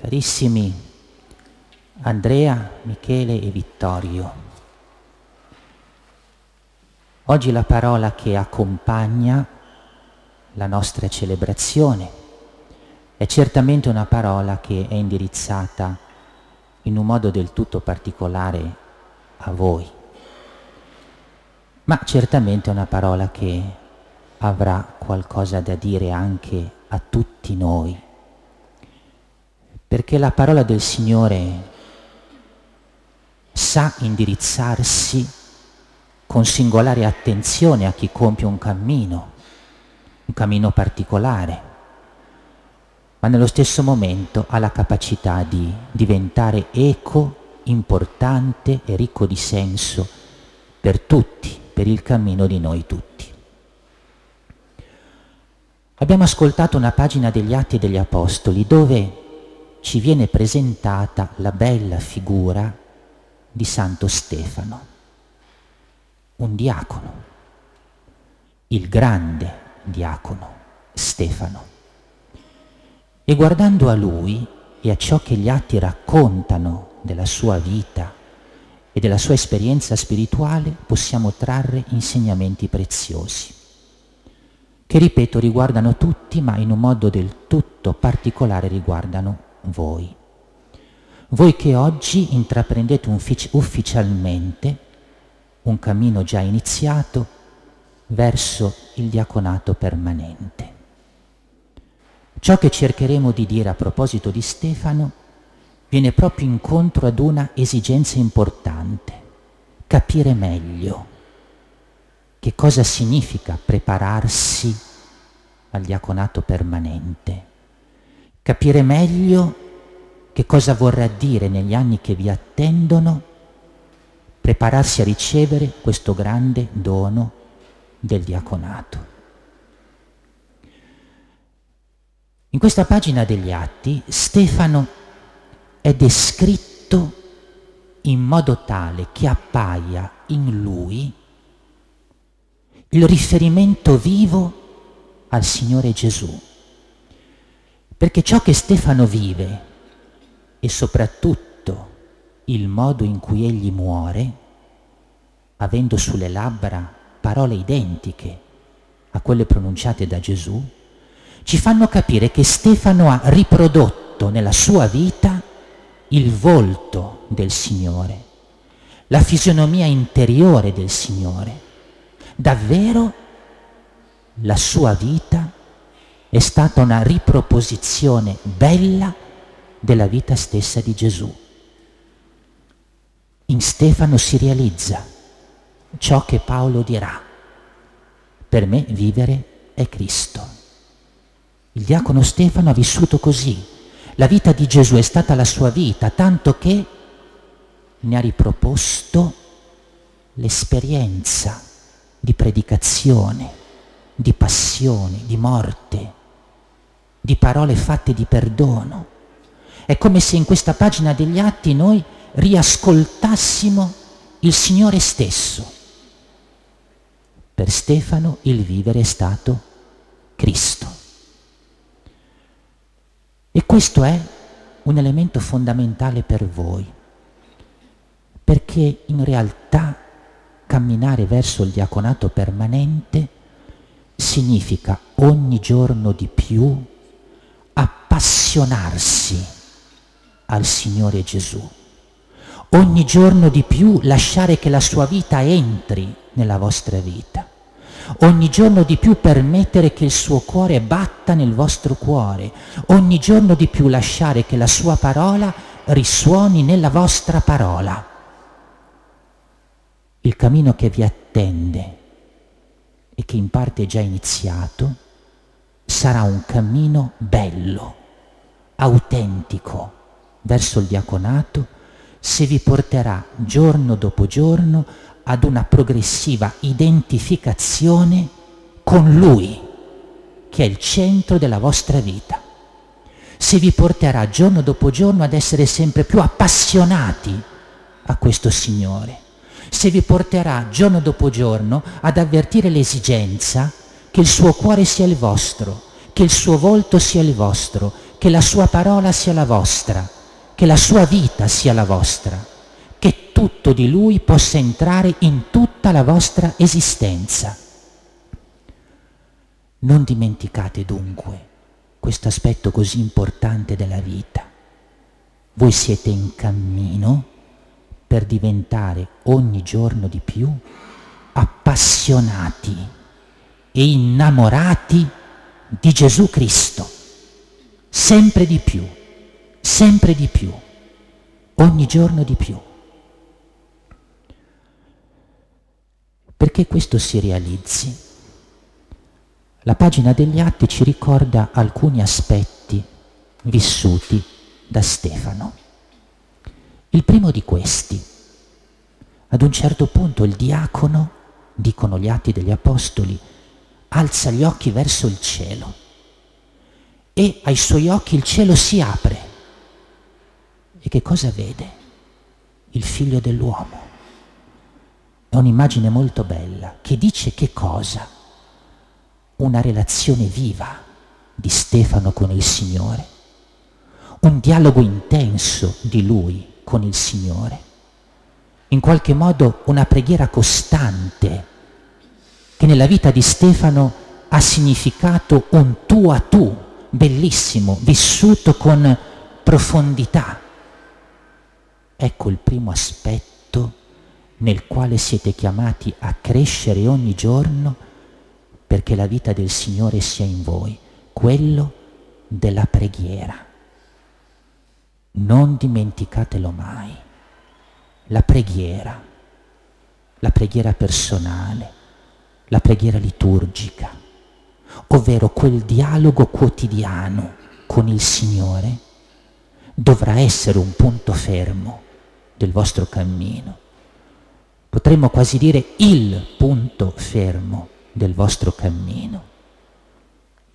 Carissimi Andrea, Michele e Vittorio, oggi la parola che accompagna la nostra celebrazione è certamente una parola che è indirizzata in un modo del tutto particolare a voi, ma certamente è una parola che avrà qualcosa da dire anche a tutti noi perché la parola del Signore sa indirizzarsi con singolare attenzione a chi compie un cammino, un cammino particolare, ma nello stesso momento ha la capacità di diventare eco importante e ricco di senso per tutti, per il cammino di noi tutti. Abbiamo ascoltato una pagina degli Atti degli Apostoli dove ci viene presentata la bella figura di Santo Stefano, un diacono, il grande diacono Stefano. E guardando a lui e a ciò che gli atti raccontano della sua vita e della sua esperienza spirituale, possiamo trarre insegnamenti preziosi, che ripeto riguardano tutti, ma in un modo del tutto particolare riguardano voi. Voi che oggi intraprendete ufficialmente un cammino già iniziato verso il diaconato permanente. Ciò che cercheremo di dire a proposito di Stefano viene proprio incontro ad una esigenza importante, capire meglio che cosa significa prepararsi al diaconato permanente capire meglio che cosa vorrà dire negli anni che vi attendono prepararsi a ricevere questo grande dono del diaconato. In questa pagina degli Atti Stefano è descritto in modo tale che appaia in lui il riferimento vivo al Signore Gesù. Perché ciò che Stefano vive e soprattutto il modo in cui egli muore, avendo sulle labbra parole identiche a quelle pronunciate da Gesù, ci fanno capire che Stefano ha riprodotto nella sua vita il volto del Signore, la fisionomia interiore del Signore. Davvero la sua vita è stata una riproposizione bella della vita stessa di Gesù. In Stefano si realizza ciò che Paolo dirà. Per me vivere è Cristo. Il diacono Stefano ha vissuto così. La vita di Gesù è stata la sua vita, tanto che ne ha riproposto l'esperienza di predicazione, di passione, di morte, di parole fatte di perdono. È come se in questa pagina degli atti noi riascoltassimo il Signore stesso. Per Stefano il vivere è stato Cristo. E questo è un elemento fondamentale per voi, perché in realtà camminare verso il diaconato permanente significa ogni giorno di più appassionarsi al Signore Gesù. Ogni giorno di più lasciare che la sua vita entri nella vostra vita. Ogni giorno di più permettere che il suo cuore batta nel vostro cuore. Ogni giorno di più lasciare che la sua parola risuoni nella vostra parola. Il cammino che vi attende e che in parte è già iniziato sarà un cammino bello autentico verso il diaconato se vi porterà giorno dopo giorno ad una progressiva identificazione con Lui, che è il centro della vostra vita. Se vi porterà giorno dopo giorno ad essere sempre più appassionati a questo Signore. Se vi porterà giorno dopo giorno ad avvertire l'esigenza che il suo cuore sia il vostro, che il suo volto sia il vostro, che la sua parola sia la vostra, che la sua vita sia la vostra, che tutto di lui possa entrare in tutta la vostra esistenza. Non dimenticate dunque questo aspetto così importante della vita. Voi siete in cammino per diventare ogni giorno di più appassionati e innamorati di Gesù Cristo, sempre di più, sempre di più, ogni giorno di più. Perché questo si realizzi, la pagina degli atti ci ricorda alcuni aspetti vissuti da Stefano. Il primo di questi, ad un certo punto il diacono, dicono gli atti degli apostoli, alza gli occhi verso il cielo e ai suoi occhi il cielo si apre. E che cosa vede? Il figlio dell'uomo. È un'immagine molto bella che dice che cosa? Una relazione viva di Stefano con il Signore, un dialogo intenso di lui con il Signore, in qualche modo una preghiera costante che nella vita di Stefano ha significato un tu a tu bellissimo, vissuto con profondità. Ecco il primo aspetto nel quale siete chiamati a crescere ogni giorno perché la vita del Signore sia in voi, quello della preghiera. Non dimenticatelo mai, la preghiera, la preghiera personale, la preghiera liturgica, ovvero quel dialogo quotidiano con il Signore, dovrà essere un punto fermo del vostro cammino. Potremmo quasi dire il punto fermo del vostro cammino.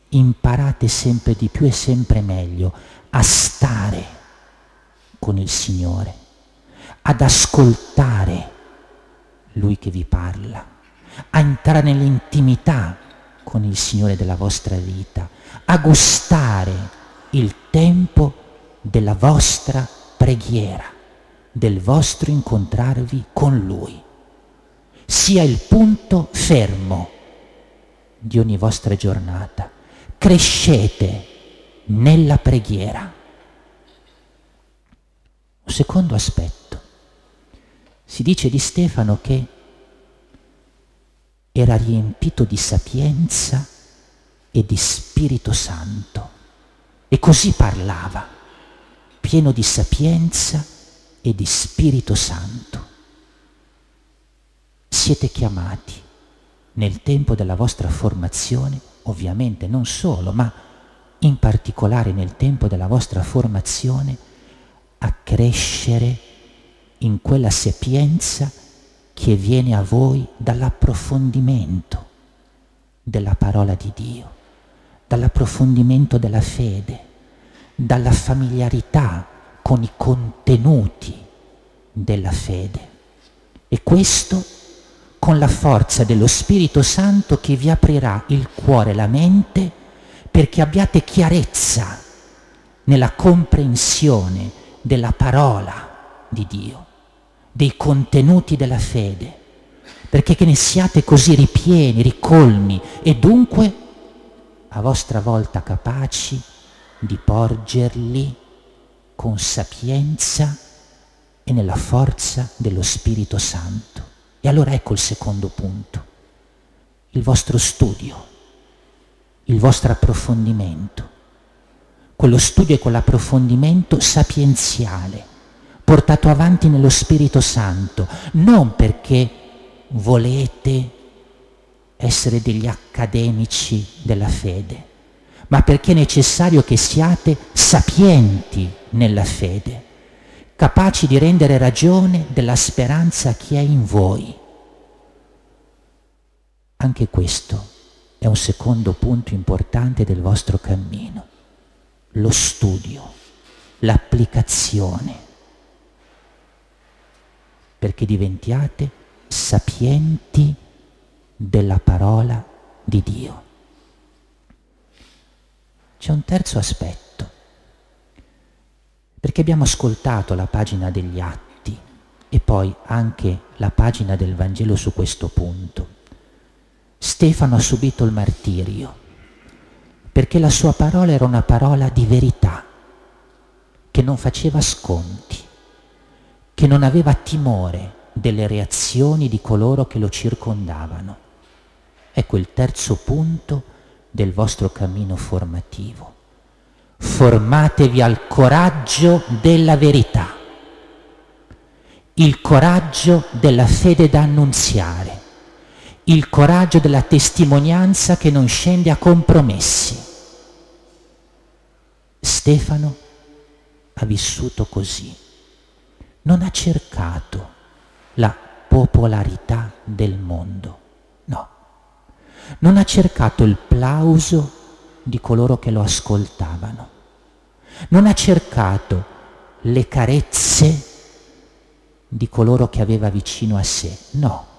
Imparate sempre di più e sempre meglio a stare con il Signore, ad ascoltare Lui che vi parla a entrare nell'intimità con il Signore della vostra vita, a gustare il tempo della vostra preghiera, del vostro incontrarvi con Lui. Sia il punto fermo di ogni vostra giornata. Crescete nella preghiera. Un secondo aspetto. Si dice di Stefano che era riempito di sapienza e di Spirito Santo. E così parlava, pieno di sapienza e di Spirito Santo. Siete chiamati nel tempo della vostra formazione, ovviamente non solo, ma in particolare nel tempo della vostra formazione, a crescere in quella sapienza che viene a voi dall'approfondimento della parola di Dio, dall'approfondimento della fede, dalla familiarità con i contenuti della fede. E questo con la forza dello Spirito Santo che vi aprirà il cuore e la mente perché abbiate chiarezza nella comprensione della parola di Dio dei contenuti della fede, perché che ne siate così ripieni, ricolmi e dunque a vostra volta capaci di porgerli con sapienza e nella forza dello Spirito Santo. E allora ecco il secondo punto, il vostro studio, il vostro approfondimento, quello studio e quell'approfondimento sapienziale portato avanti nello Spirito Santo, non perché volete essere degli accademici della fede, ma perché è necessario che siate sapienti nella fede, capaci di rendere ragione della speranza a chi è in voi. Anche questo è un secondo punto importante del vostro cammino, lo studio, l'applicazione perché diventiate sapienti della parola di Dio. C'è un terzo aspetto perché abbiamo ascoltato la pagina degli atti e poi anche la pagina del Vangelo su questo punto. Stefano ha subito il martirio perché la sua parola era una parola di verità, che non faceva sconti, che non aveva timore delle reazioni di coloro che lo circondavano. Ecco il terzo punto del vostro cammino formativo. Formatevi al coraggio della verità, il coraggio della fede da annunziare, il coraggio della testimonianza che non scende a compromessi. Stefano ha vissuto così, non ha cercato la popolarità del mondo, no, non ha cercato il plauso di coloro che lo ascoltavano, non ha cercato le carezze di coloro che aveva vicino a sé, no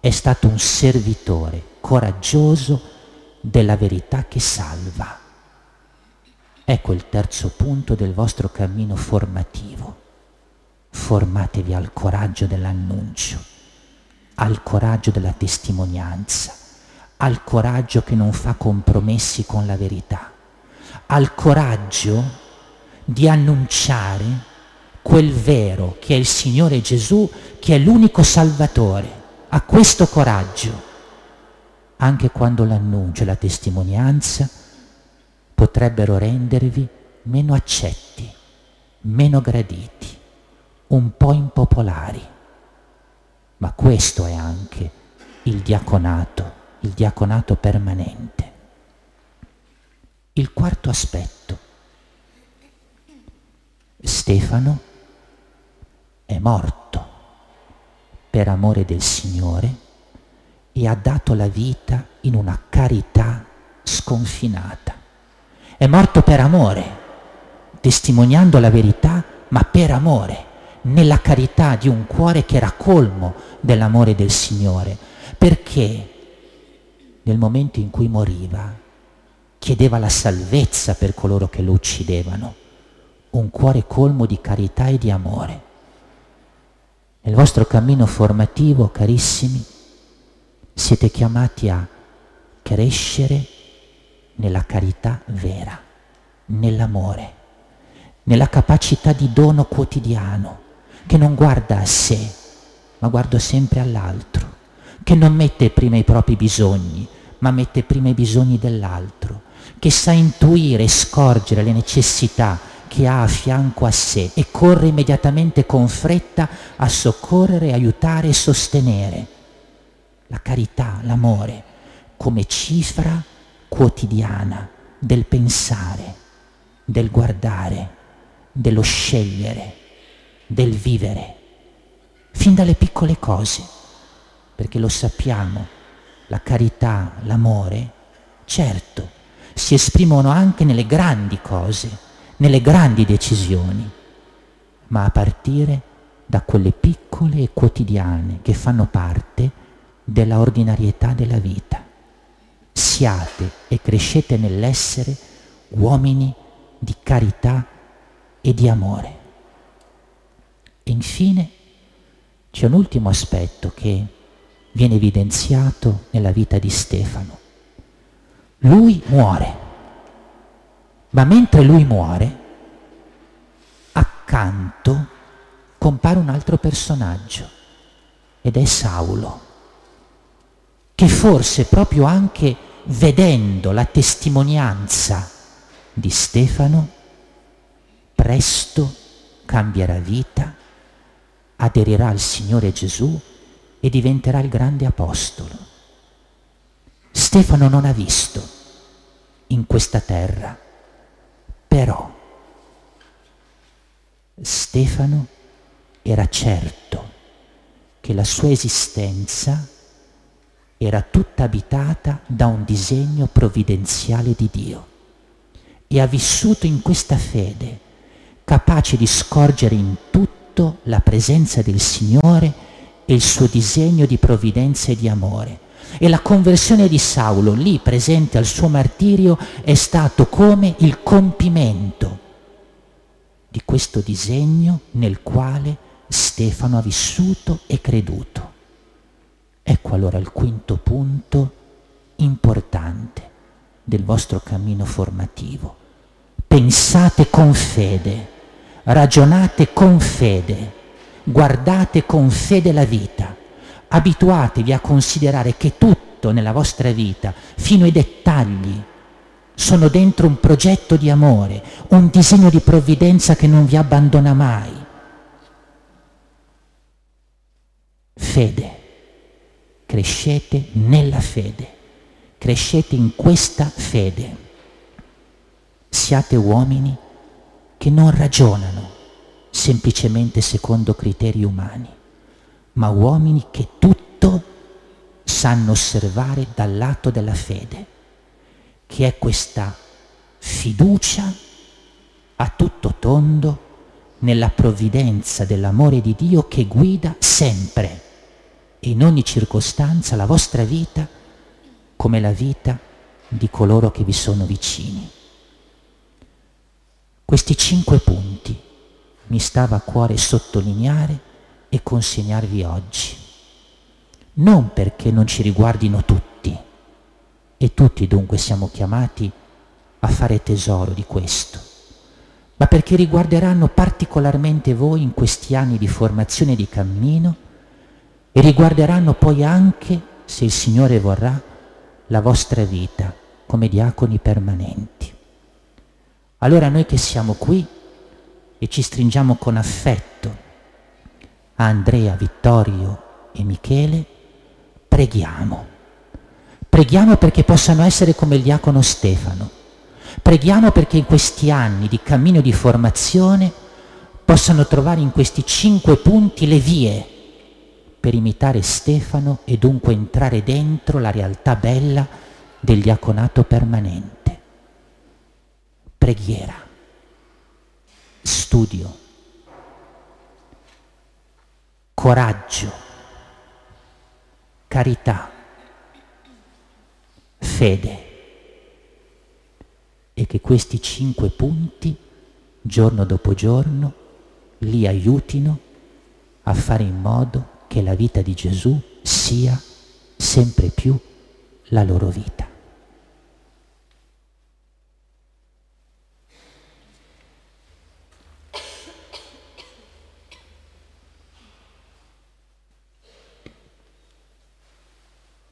è stato un servitore coraggioso della verità che salva. Ecco il terzo punto del vostro cammino formativo. Formatevi al coraggio dell'annuncio, al coraggio della testimonianza, al coraggio che non fa compromessi con la verità, al coraggio di annunciare quel vero che è il Signore Gesù, che è l'unico Salvatore. A questo coraggio, anche quando l'annuncio e la testimonianza potrebbero rendervi meno accetti, meno graditi, un po' impopolari. Ma questo è anche il diaconato, il diaconato permanente. Il quarto aspetto. Stefano è morto per amore del Signore e ha dato la vita in una carità sconfinata. È morto per amore, testimoniando la verità, ma per amore, nella carità di un cuore che era colmo dell'amore del Signore, perché nel momento in cui moriva chiedeva la salvezza per coloro che lo uccidevano, un cuore colmo di carità e di amore. Nel vostro cammino formativo, carissimi, siete chiamati a crescere nella carità vera, nell'amore, nella capacità di dono quotidiano, che non guarda a sé, ma guarda sempre all'altro, che non mette prima i propri bisogni, ma mette prima i bisogni dell'altro, che sa intuire e scorgere le necessità che ha a fianco a sé e corre immediatamente con fretta a soccorrere, aiutare e sostenere. La carità, l'amore, come cifra quotidiana del pensare, del guardare, dello scegliere, del vivere, fin dalle piccole cose, perché lo sappiamo, la carità, l'amore, certo, si esprimono anche nelle grandi cose nelle grandi decisioni, ma a partire da quelle piccole e quotidiane che fanno parte della ordinarietà della vita. Siate e crescete nell'essere uomini di carità e di amore. E infine c'è un ultimo aspetto che viene evidenziato nella vita di Stefano. Lui muore ma mentre lui muore, accanto compare un altro personaggio ed è Saulo, che forse proprio anche vedendo la testimonianza di Stefano, presto cambierà vita, aderirà al Signore Gesù e diventerà il grande apostolo. Stefano non ha visto in questa terra però Stefano era certo che la sua esistenza era tutta abitata da un disegno provvidenziale di Dio e ha vissuto in questa fede, capace di scorgere in tutto la presenza del Signore e il suo disegno di provvidenza e di amore e la conversione di Saulo, lì presente al suo martirio, è stato come il compimento di questo disegno nel quale Stefano ha vissuto e creduto. Ecco allora il quinto punto importante del vostro cammino formativo. Pensate con fede, ragionate con fede, guardate con fede la vita, abituatevi a considerare che tutto nella vostra vita, fino ai dettagli, sono dentro un progetto di amore, un disegno di provvidenza che non vi abbandona mai. Fede, crescete nella fede, crescete in questa fede. Siate uomini che non ragionano semplicemente secondo criteri umani, ma uomini che tutto sanno osservare dal lato della fede che è questa fiducia a tutto tondo nella provvidenza dell'amore di Dio che guida sempre e in ogni circostanza la vostra vita come la vita di coloro che vi sono vicini. Questi cinque punti mi stava a cuore sottolineare e consegnarvi oggi, non perché non ci riguardino tutti, e tutti dunque siamo chiamati a fare tesoro di questo, ma perché riguarderanno particolarmente voi in questi anni di formazione di cammino e riguarderanno poi anche, se il Signore vorrà, la vostra vita come diaconi permanenti. Allora noi che siamo qui e ci stringiamo con affetto a Andrea, Vittorio e Michele, preghiamo Preghiamo perché possano essere come il diacono Stefano. Preghiamo perché in questi anni di cammino di formazione possano trovare in questi cinque punti le vie per imitare Stefano e dunque entrare dentro la realtà bella del diaconato permanente. Preghiera, studio, coraggio, carità fede e che questi cinque punti, giorno dopo giorno, li aiutino a fare in modo che la vita di Gesù sia sempre più la loro vita.